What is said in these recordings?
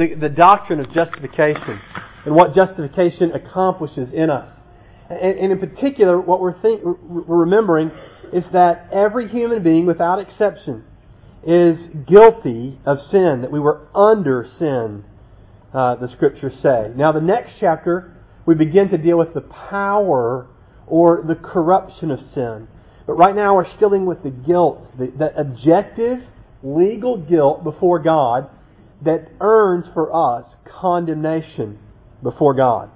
the, the doctrine of justification and what justification accomplishes in us. And, and in particular, what we're, think, we're remembering is that every human being, without exception, is guilty of sin, that we were under sin, uh, the scriptures say. Now, the next chapter, we begin to deal with the power or the corruption of sin. But right now, we're still dealing with the guilt, the, the objective, legal guilt before God that earns for us condemnation before God.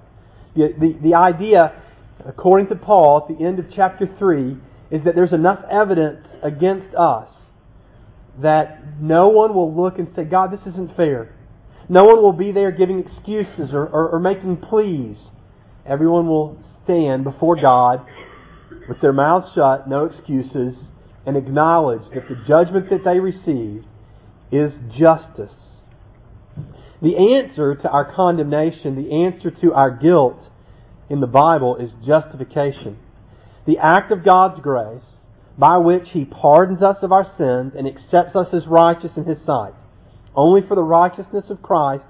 The, the, the idea, according to Paul, at the end of chapter 3, is that there's enough evidence against us that no one will look and say, God, this isn't fair. No one will be there giving excuses or, or, or making pleas. Everyone will stand before God with their mouths shut, no excuses, and acknowledge that the judgment that they receive is justice. The answer to our condemnation, the answer to our guilt in the Bible is justification. The act of God's grace by which He pardons us of our sins and accepts us as righteous in His sight, only for the righteousness of Christ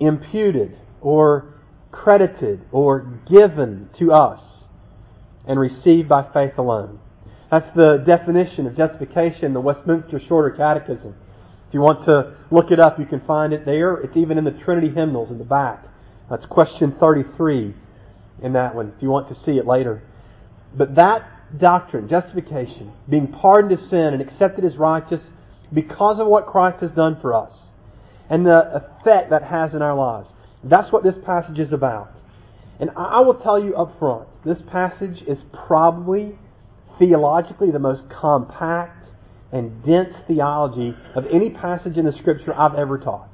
imputed or credited or given to us and received by faith alone. That's the definition of justification in the Westminster Shorter Catechism. You want to look it up, you can find it there. It's even in the Trinity hymnals in the back. That's question 33 in that one, if you want to see it later. But that doctrine, justification, being pardoned of sin and accepted as righteous because of what Christ has done for us, and the effect that has in our lives. That's what this passage is about. And I will tell you up front, this passage is probably theologically the most compact and dense theology of any passage in the Scripture I've ever taught.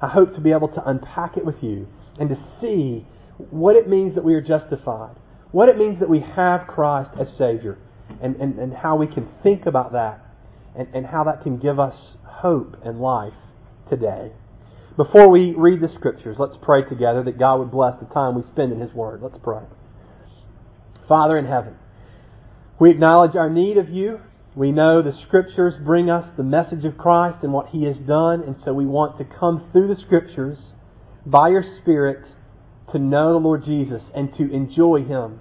I hope to be able to unpack it with you and to see what it means that we are justified, what it means that we have Christ as Savior, and, and, and how we can think about that, and, and how that can give us hope and life today. Before we read the Scriptures, let's pray together that God would bless the time we spend in His Word. Let's pray. Father in heaven, we acknowledge our need of you. We know the Scriptures bring us the message of Christ and what He has done, and so we want to come through the Scriptures by your Spirit to know the Lord Jesus and to enjoy Him.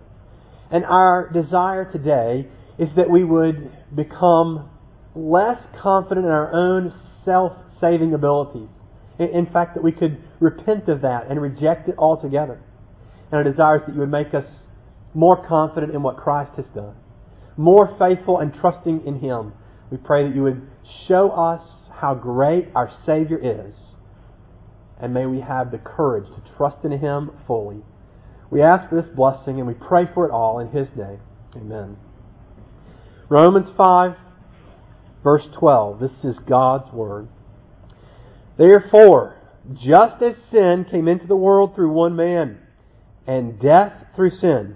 And our desire today is that we would become less confident in our own self saving abilities. In fact, that we could repent of that and reject it altogether. And our desire is that you would make us more confident in what Christ has done more faithful and trusting in Him. We pray that you would show us how great our Savior is. And may we have the courage to trust in Him fully. We ask for this blessing and we pray for it all in His name. Amen. Romans 5, verse 12. This is God's Word. Therefore, just as sin came into the world through one man, and death through sin,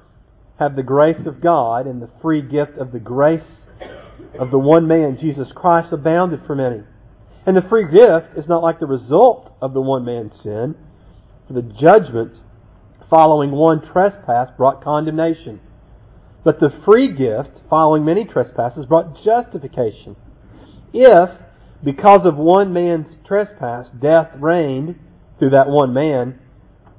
have the grace of God and the free gift of the grace of the one man, Jesus Christ, abounded for many. And the free gift is not like the result of the one man's sin, for the judgment following one trespass brought condemnation. But the free gift following many trespasses brought justification. If, because of one man's trespass, death reigned through that one man,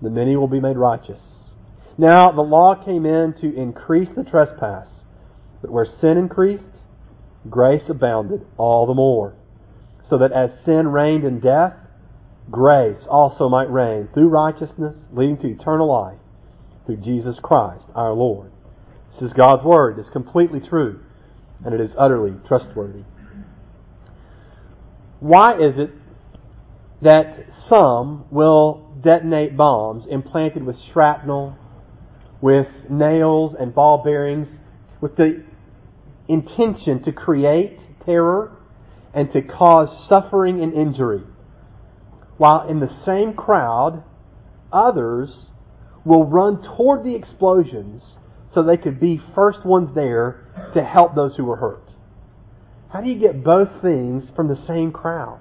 the many will be made righteous. Now, the law came in to increase the trespass, but where sin increased, grace abounded all the more. So that as sin reigned in death, grace also might reign through righteousness, leading to eternal life, through Jesus Christ, our Lord. This is God's Word. It's completely true, and it is utterly trustworthy. Why is it that some will detonate bombs implanted with shrapnel, with nails and ball bearings, with the intention to create terror and to cause suffering and injury. While in the same crowd, others will run toward the explosions so they could be first ones there to help those who were hurt. How do you get both things from the same crowd?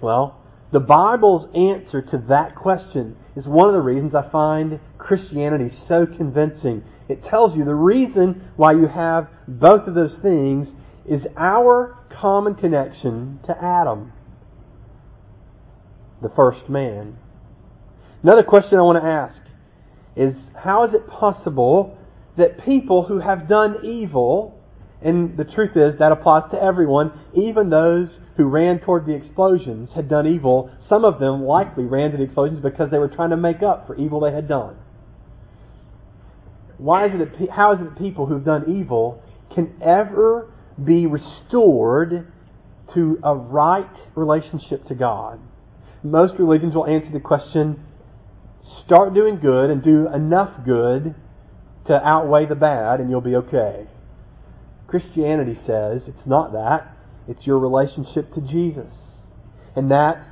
Well, the Bible's answer to that question is one of the reasons I find Christianity so convincing. It tells you the reason why you have both of those things is our common connection to Adam, the first man. Another question I want to ask is how is it possible that people who have done evil and the truth is, that applies to everyone. Even those who ran toward the explosions had done evil. Some of them likely ran to the explosions because they were trying to make up for evil they had done. Why is it that, how is it that people who've done evil can ever be restored to a right relationship to God? Most religions will answer the question start doing good and do enough good to outweigh the bad, and you'll be okay. Christianity says it's not that. It's your relationship to Jesus. And that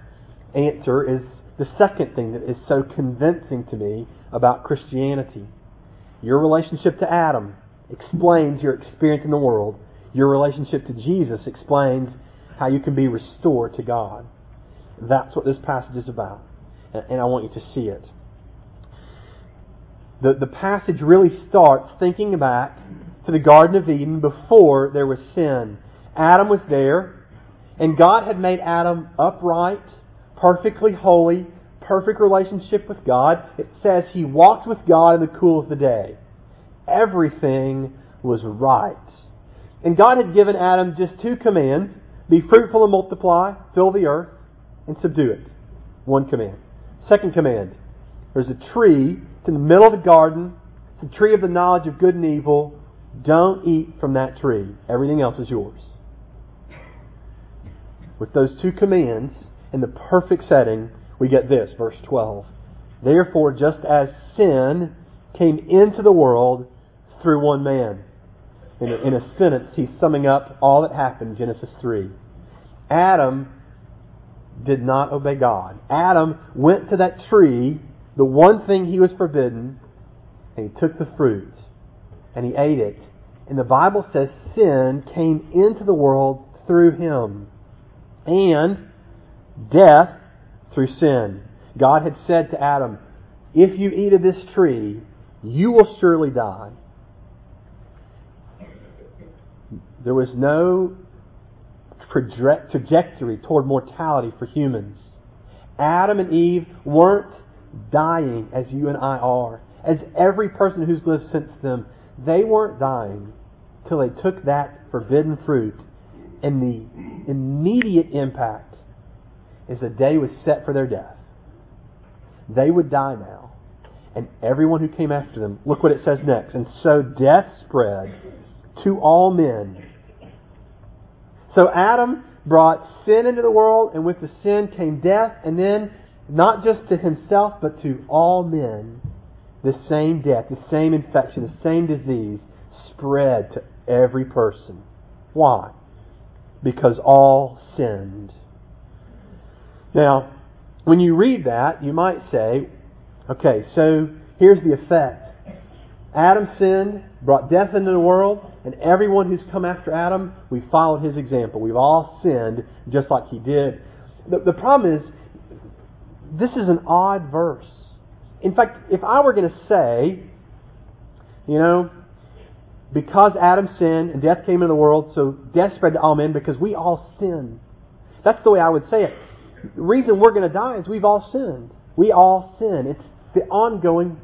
answer is the second thing that is so convincing to me about Christianity. Your relationship to Adam explains your experience in the world. Your relationship to Jesus explains how you can be restored to God. That's what this passage is about. And I want you to see it. The, the passage really starts thinking back to the Garden of Eden before there was sin. Adam was there, and God had made Adam upright, perfectly holy, perfect relationship with God. It says he walked with God in the cool of the day. Everything was right. And God had given Adam just two commands be fruitful and multiply, fill the earth, and subdue it. One command. Second command there's a tree in the middle of the garden. It's a tree of the knowledge of good and evil. Don't eat from that tree. Everything else is yours. With those two commands in the perfect setting, we get this, verse 12. Therefore, just as sin came into the world through one man. In a, in a sentence, he's summing up all that happened Genesis 3. Adam did not obey God. Adam went to that tree, the one thing he was forbidden, and he took the fruit and he ate it. And the Bible says sin came into the world through him. And death through sin. God had said to Adam, If you eat of this tree, you will surely die. There was no trajectory toward mortality for humans. Adam and Eve weren't dying as you and I are, as every person who's lived since them they weren't dying till they took that forbidden fruit, and the immediate impact is a day was set for their death. They would die now, and everyone who came after them. Look what it says next. And so death spread to all men. So Adam brought sin into the world, and with the sin came death, and then not just to himself, but to all men the same death, the same infection, the same disease spread to every person. Why? Because all sinned. Now, when you read that, you might say, okay, so here's the effect. Adam sinned, brought death into the world, and everyone who's come after Adam, we followed his example. We've all sinned just like he did. The, the problem is, this is an odd verse. In fact, if I were going to say, you know, because Adam sinned and death came into the world, so death spread to all men because we all sin. That's the way I would say it. The reason we're going to die is we've all sinned. We all sin. It's the ongoing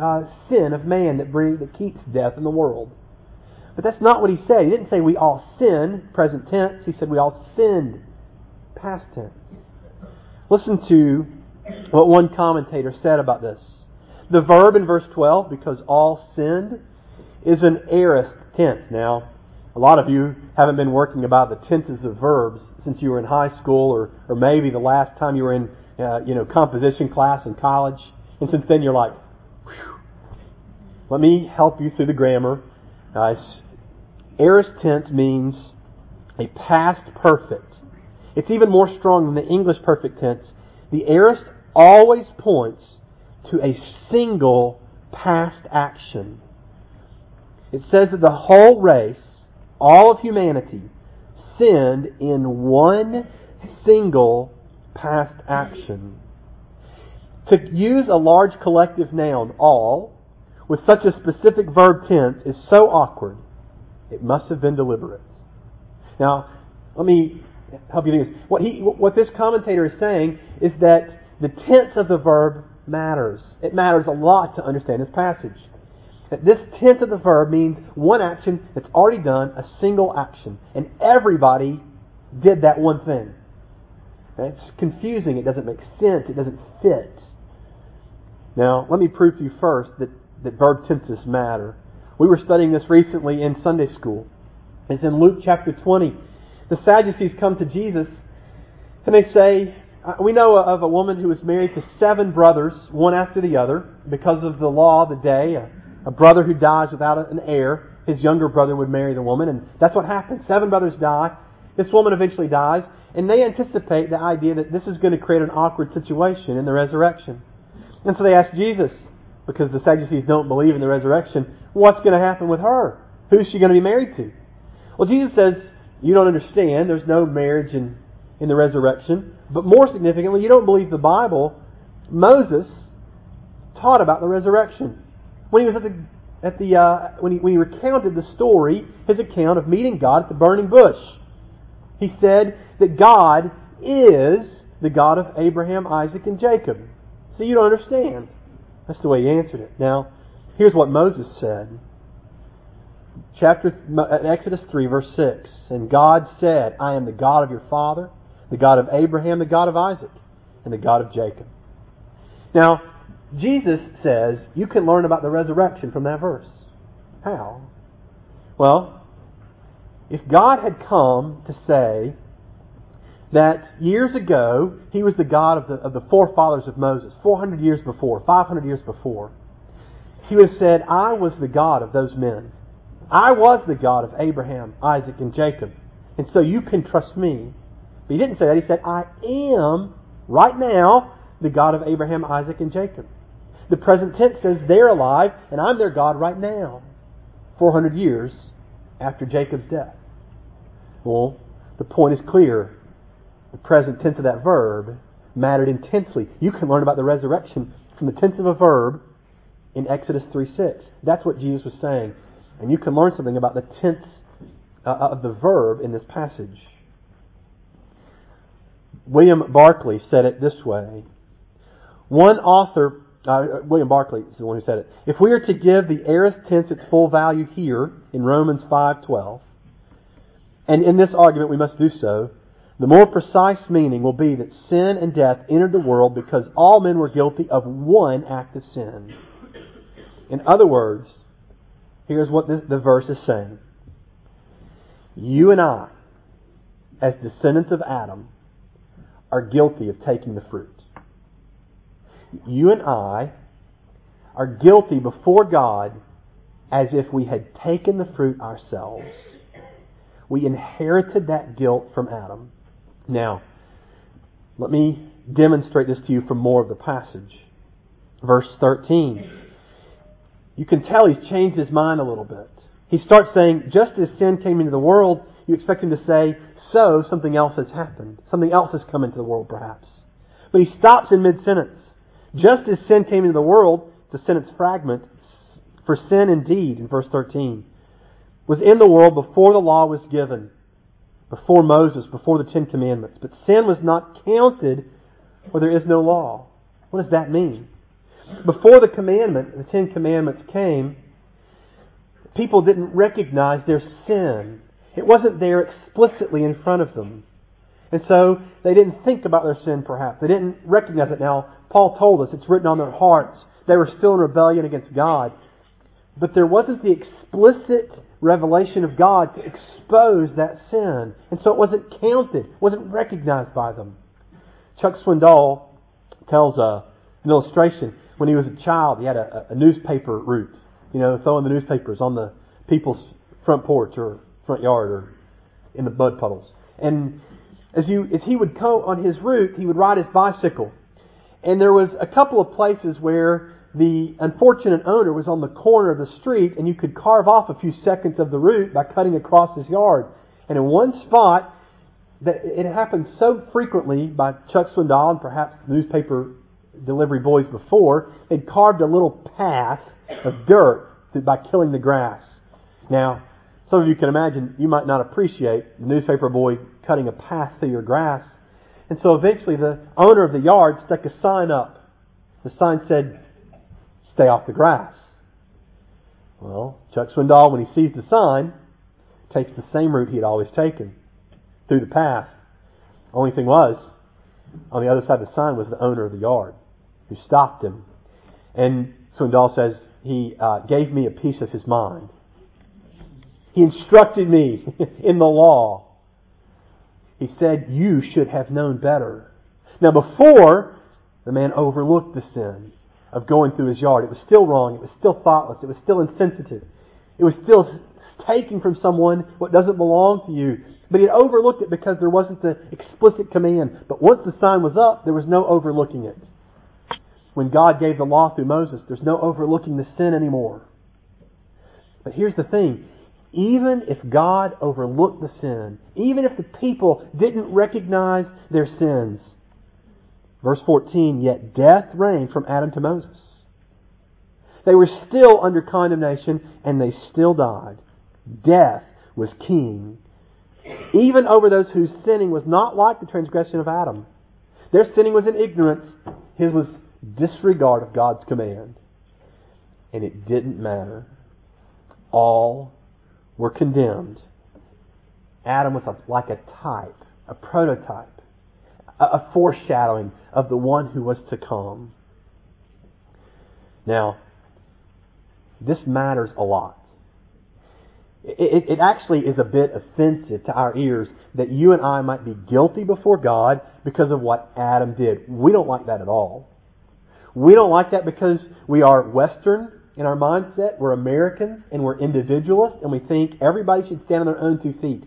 uh, sin of man that brings that keeps death in the world. But that's not what he said. He didn't say we all sin, present tense. He said we all sinned, past tense. Listen to what one commentator said about this. The verb in verse 12, because all sinned, is an aorist tense. Now, a lot of you haven't been working about the tenses of verbs since you were in high school or, or maybe the last time you were in uh, you know, composition class in college. And since then you're like, Whew. let me help you through the grammar. Uh, aorist tense means a past perfect. It's even more strong than the English perfect tense. The aorist always points to a single past action. It says that the whole race, all of humanity, sinned in one single past action. To use a large collective noun, all, with such a specific verb tense is so awkward, it must have been deliberate. Now, let me help you think this. What, he, what this commentator is saying is that the tense of the verb matters. It matters a lot to understand this passage. That this tense of the verb means one action that's already done, a single action. And everybody did that one thing. It's confusing. It doesn't make sense. It doesn't fit. Now, let me prove to you first that, that verb tenses matter. We were studying this recently in Sunday school. It's in Luke chapter 20. The Sadducees come to Jesus and they say, uh, We know of a woman who was married to seven brothers, one after the other, because of the law of the day. A, a brother who dies without an heir, his younger brother would marry the woman, and that's what happens. Seven brothers die. This woman eventually dies, and they anticipate the idea that this is going to create an awkward situation in the resurrection. And so they ask Jesus, because the Sadducees don't believe in the resurrection, what's going to happen with her? Who's she going to be married to? Well, Jesus says, you don't understand. There's no marriage in, in the resurrection. But more significantly, you don't believe the Bible. Moses taught about the resurrection. When he was at the at the uh, when he when he recounted the story, his account of meeting God at the burning bush, he said that God is the God of Abraham, Isaac, and Jacob. So you don't understand. That's the way he answered it. Now, here's what Moses said chapter uh, Exodus 3 verse 6. And God said, I am the God of your father, the God of Abraham, the God of Isaac, and the God of Jacob. Now, Jesus says you can learn about the resurrection from that verse. How? Well, if God had come to say that years ago he was the God of the, of the forefathers of Moses, 400 years before, 500 years before, he would have said, I was the God of those men. I was the God of Abraham, Isaac, and Jacob. And so you can trust me. But he didn't say that. He said, I am, right now, the God of Abraham, Isaac, and Jacob. The present tense says they're alive, and I'm their God right now, 400 years after Jacob's death. Well, the point is clear. The present tense of that verb mattered intensely. You can learn about the resurrection from the tense of a verb in Exodus 3 6. That's what Jesus was saying. And you can learn something about the tense uh, of the verb in this passage. William Barclay said it this way. One author, uh, William Barclay is the one who said it. If we are to give the aorist tense its full value here in Romans 5:12, and in this argument we must do so, the more precise meaning will be that sin and death entered the world because all men were guilty of one act of sin. In other words, Here's what this, the verse is saying. You and I, as descendants of Adam, are guilty of taking the fruit. You and I are guilty before God as if we had taken the fruit ourselves. We inherited that guilt from Adam. Now, let me demonstrate this to you from more of the passage. Verse 13 you can tell he's changed his mind a little bit. He starts saying, just as sin came into the world, you expect him to say, so something else has happened. Something else has come into the world, perhaps. But he stops in mid sentence. Just as sin came into the world, the sentence fragment, for sin indeed, in verse 13, was in the world before the law was given, before Moses, before the Ten Commandments. But sin was not counted where there is no law. What does that mean? Before the commandment, the Ten Commandments came, people didn't recognize their sin. It wasn't there explicitly in front of them. And so they didn't think about their sin perhaps. They didn't recognize it. Now, Paul told us it's written on their hearts. They were still in rebellion against God. But there wasn't the explicit revelation of God to expose that sin. And so it wasn't counted, wasn't recognized by them. Chuck Swindoll tells uh, an illustration. When he was a child, he had a, a newspaper route. You know, throwing the newspapers on the people's front porch or front yard or in the mud puddles. And as you as he would go on his route, he would ride his bicycle. And there was a couple of places where the unfortunate owner was on the corner of the street, and you could carve off a few seconds of the route by cutting across his yard. And in one spot, that it happened so frequently by Chuck Swindoll and perhaps newspaper delivery boys before, they'd carved a little path of dirt by killing the grass. Now, some of you can imagine you might not appreciate the newspaper boy cutting a path through your grass. And so eventually the owner of the yard stuck a sign up. The sign said, stay off the grass. Well, Chuck Swindoll, when he sees the sign, takes the same route he had always taken through the path. Only thing was, on the other side of the sign was the owner of the yard who stopped him. And Swindoll says, he uh, gave me a piece of his mind. He instructed me in the law. He said, You should have known better. Now, before, the man overlooked the sin of going through his yard. It was still wrong. It was still thoughtless. It was still insensitive. It was still taking from someone what doesn't belong to you. But he overlooked it because there wasn't the explicit command. But once the sign was up, there was no overlooking it. When God gave the law through Moses, there's no overlooking the sin anymore. But here's the thing even if God overlooked the sin, even if the people didn't recognize their sins, verse 14, yet death reigned from Adam to Moses. They were still under condemnation and they still died. Death was king, even over those whose sinning was not like the transgression of Adam. Their sinning was in ignorance, his was disregard of God's command. And it didn't matter. All were condemned. Adam was a, like a type, a prototype, a, a foreshadowing of the one who was to come. Now, this matters a lot. It, it, actually is a bit offensive to our ears that you and I might be guilty before God because of what Adam did. We don't like that at all. We don't like that because we are Western in our mindset. We're Americans and we're individualists and we think everybody should stand on their own two feet.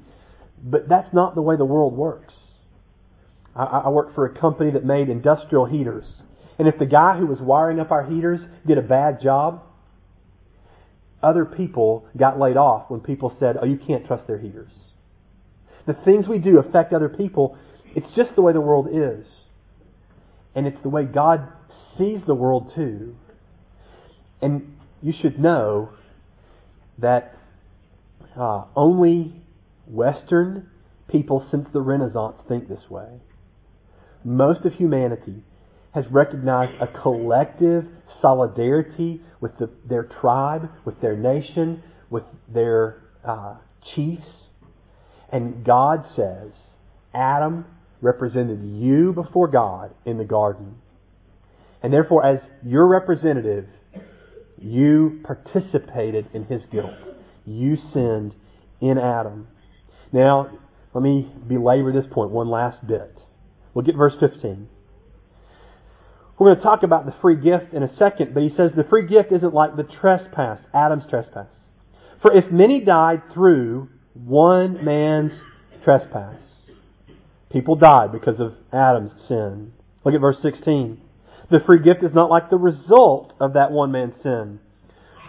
But that's not the way the world works. I, I worked for a company that made industrial heaters. And if the guy who was wiring up our heaters did a bad job, other people got laid off when people said, oh, you can't trust their heaters. The things we do affect other people. It's just the way the world is. And it's the way God sees the world too. And you should know that uh, only Western people since the Renaissance think this way. Most of humanity has recognized a collective solidarity with the, their tribe, with their nation, with their uh, chiefs. And God says, Adam represented you before God in the garden. And therefore, as your representative, you participated in his guilt. You sinned in Adam. Now, let me belabor this point one last bit. We'll get verse 15. We're going to talk about the free gift in a second, but he says the free gift isn't like the trespass, Adam's trespass. For if many died through one man's trespass, people died because of Adam's sin. Look at verse 16. The free gift is not like the result of that one man's sin.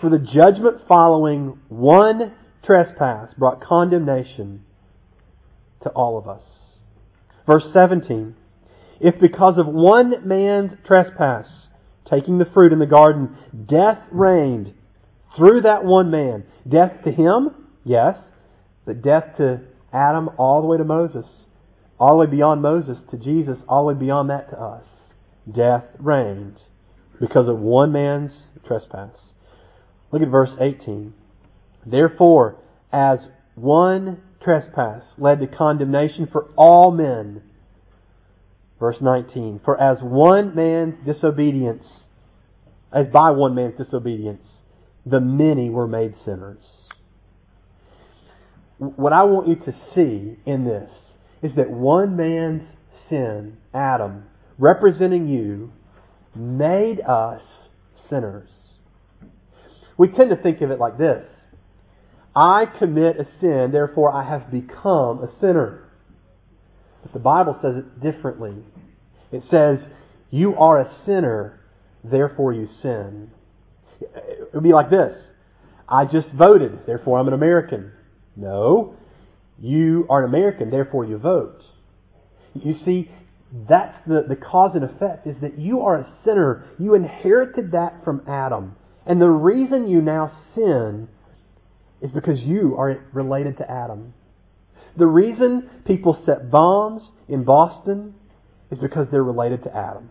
For the judgment following one trespass brought condemnation to all of us. Verse 17. If because of one man's trespass, taking the fruit in the garden, death reigned through that one man, death to him, yes, but death to Adam all the way to Moses, all the way beyond Moses to Jesus, all the way beyond that to us death reigned because of one man's trespass. Look at verse 18. Therefore, as one trespass led to condemnation for all men, Verse 19. For as one man's disobedience, as by one man's disobedience, the many were made sinners. What I want you to see in this is that one man's sin, Adam, representing you, made us sinners. We tend to think of it like this I commit a sin, therefore I have become a sinner. But the Bible says it differently. It says, You are a sinner, therefore you sin. It would be like this I just voted, therefore I'm an American. No, you are an American, therefore you vote. You see, that's the, the cause and effect is that you are a sinner. You inherited that from Adam. And the reason you now sin is because you are related to Adam. The reason people set bombs in Boston is because they're related to Adam.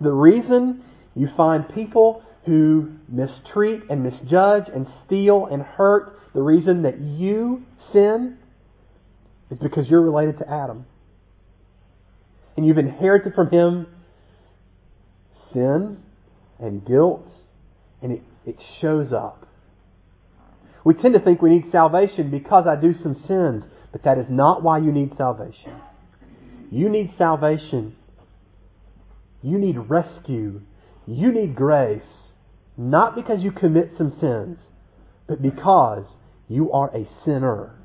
The reason you find people who mistreat and misjudge and steal and hurt, the reason that you sin is because you're related to Adam. And you've inherited from him sin and guilt, and it, it shows up. We tend to think we need salvation because I do some sins, but that is not why you need salvation. You need salvation. You need rescue. You need grace, not because you commit some sins, but because you are a sinner.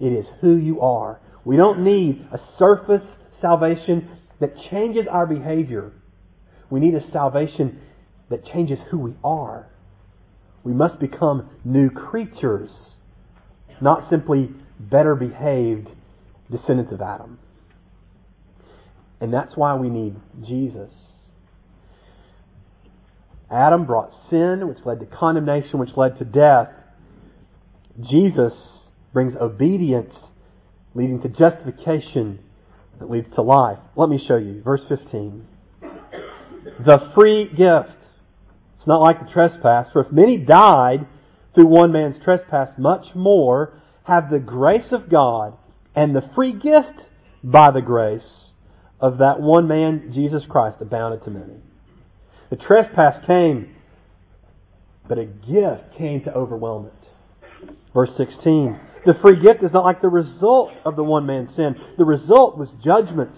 It is who you are. We don't need a surface salvation that changes our behavior. We need a salvation that changes who we are. We must become new creatures, not simply better behaved descendants of Adam. And that's why we need Jesus. Adam brought sin, which led to condemnation, which led to death. Jesus brings obedience, leading to justification that leads to life. Let me show you. Verse 15. The free gift. It's not like the trespass. For if many died through one man's trespass, much more have the grace of God and the free gift by the grace of that one man, Jesus Christ, abounded to many. The trespass came, but a gift came to overwhelm it. Verse 16. The free gift is not like the result of the one man's sin. The result was judgment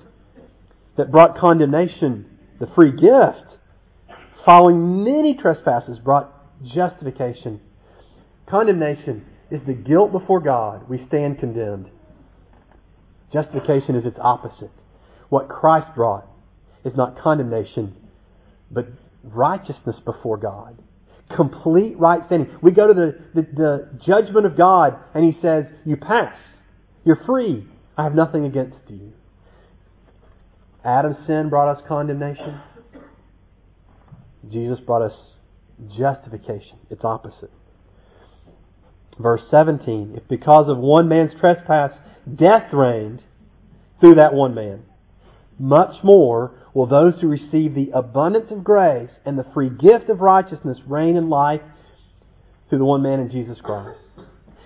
that brought condemnation. The free gift following many trespasses, brought justification. Condemnation is the guilt before God. We stand condemned. Justification is its opposite. What Christ brought is not condemnation, but righteousness before God. Complete right standing. We go to the, the, the judgment of God and He says, You pass. You're free. I have nothing against you. Adam's sin brought us condemnation. Jesus brought us justification. It's opposite. Verse 17 If because of one man's trespass death reigned through that one man, much more will those who receive the abundance of grace and the free gift of righteousness reign in life through the one man in Jesus Christ.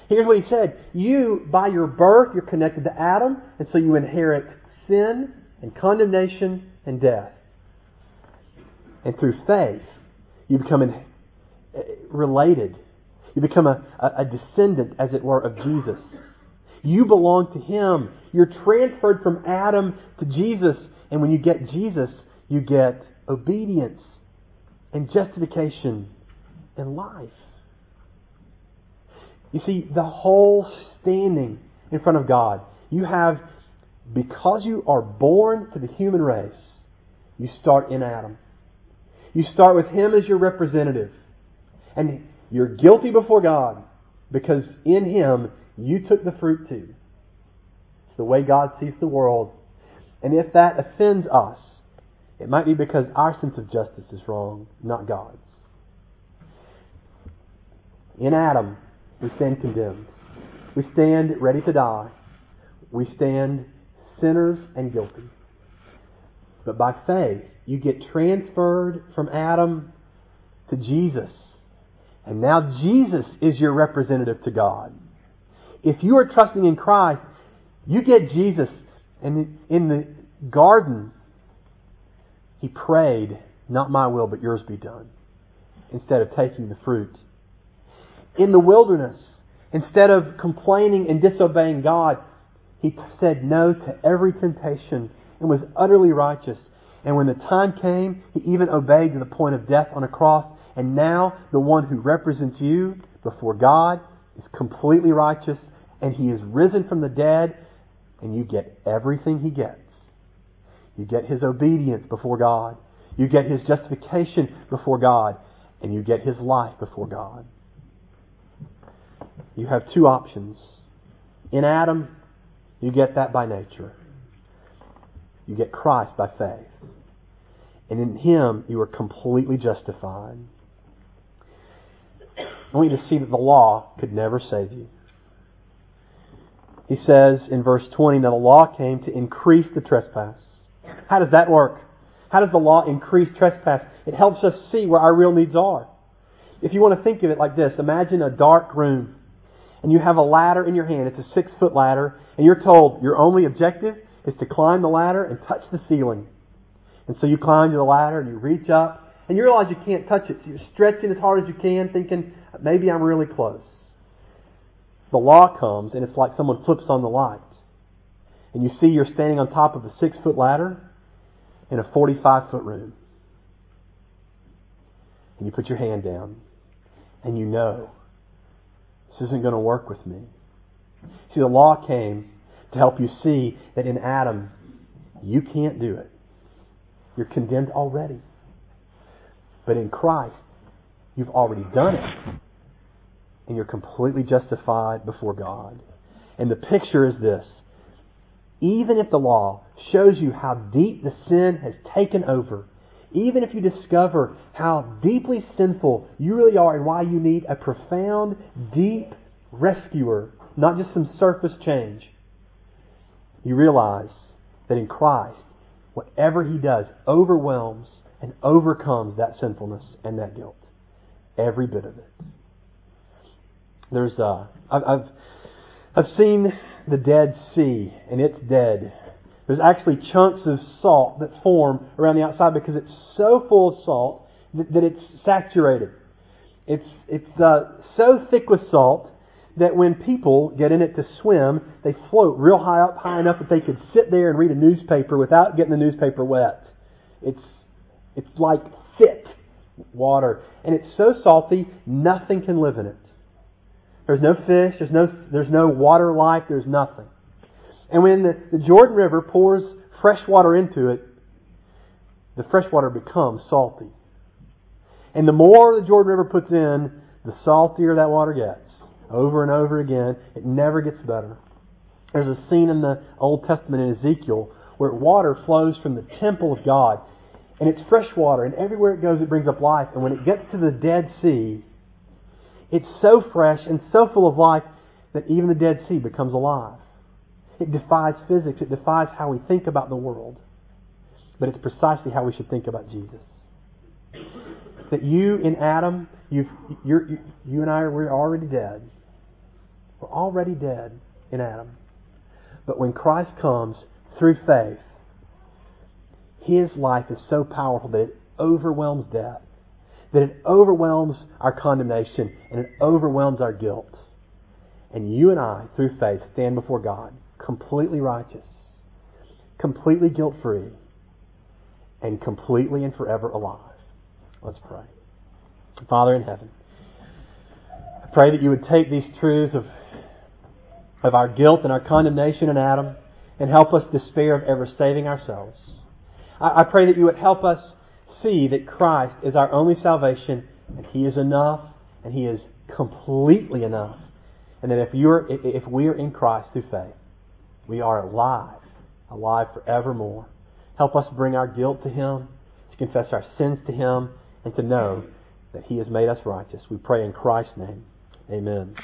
Here's what he said. You, by your birth, you're connected to Adam, and so you inherit sin and condemnation and death. And through faith, you become uh, related. You become a, a descendant, as it were, of Jesus. You belong to Him. You're transferred from Adam to Jesus. And when you get Jesus, you get obedience and justification and life. You see, the whole standing in front of God, you have, because you are born to the human race, you start in Adam. You start with Him as your representative. And you're guilty before God because in Him you took the fruit too. It's the way God sees the world. And if that offends us, it might be because our sense of justice is wrong, not God's. In Adam, we stand condemned. We stand ready to die. We stand sinners and guilty. But by faith, you get transferred from Adam to Jesus. And now Jesus is your representative to God. If you are trusting in Christ, you get Jesus And in the garden, he prayed, Not my will, but yours be done, instead of taking the fruit. In the wilderness, instead of complaining and disobeying God, he said no to every temptation and was utterly righteous. And when the time came, he even obeyed to the point of death on a cross. And now, the one who represents you before God is completely righteous, and he is risen from the dead, and you get everything he gets. You get his obedience before God. You get his justification before God. And you get his life before God. You have two options. In Adam, you get that by nature. You get Christ by faith. And in him, you are completely justified. I want you to see that the law could never save you. He says in verse 20 that the law came to increase the trespass. How does that work? How does the law increase trespass? It helps us see where our real needs are. If you want to think of it like this, imagine a dark room and you have a ladder in your hand. It's a six foot ladder and you're told your only objective is to climb the ladder and touch the ceiling. And so you climb to the ladder and you reach up and you realize you can't touch it. So you're stretching as hard as you can thinking, maybe I'm really close. The law comes and it's like someone flips on the light. And you see you're standing on top of a six foot ladder in a 45 foot room. And you put your hand down and you know this isn't going to work with me. See, the law came to help you see that in Adam, you can't do it. You're condemned already. But in Christ, you've already done it. And you're completely justified before God. And the picture is this even if the law shows you how deep the sin has taken over, even if you discover how deeply sinful you really are and why you need a profound, deep rescuer, not just some surface change, you realize that in Christ, whatever He does overwhelms and overcomes that sinfulness and that guilt. Every bit of it. There's, uh, I've, I've, I've seen the Dead Sea, and it's dead. There's actually chunks of salt that form around the outside because it's so full of salt that, that it's saturated. It's, it's uh, so thick with salt that when people get in it to swim, they float real high up, high enough that they could sit there and read a newspaper without getting the newspaper wet. It's, it's like thick water. And it's so salty, nothing can live in it. There's no fish. There's no, there's no water life. There's nothing. And when the, the Jordan River pours fresh water into it, the fresh water becomes salty. And the more the Jordan River puts in, the saltier that water gets. Over and over again. It never gets better. There's a scene in the Old Testament in Ezekiel where water flows from the temple of God. And it's fresh water, and everywhere it goes, it brings up life. And when it gets to the Dead Sea, it's so fresh and so full of life that even the Dead Sea becomes alive. It defies physics. It defies how we think about the world. But it's precisely how we should think about Jesus. That you in Adam, you you and I, we're already dead. We're already dead in Adam. But when Christ comes through faith, His life is so powerful that it overwhelms death that it overwhelms our condemnation and it overwhelms our guilt. And you and I, through faith, stand before God completely righteous, completely guilt free, and completely and forever alive. Let's pray. Father in heaven, I pray that you would take these truths of, of our guilt and our condemnation in Adam and help us despair of ever saving ourselves. I, I pray that you would help us see that Christ is our only salvation and He is enough and He is completely enough. And that if you're if we are in Christ through faith, we are alive, alive forevermore. Help us bring our guilt to Him, to confess our sins to Him, and to know that He has made us righteous. We pray in Christ's name. Amen.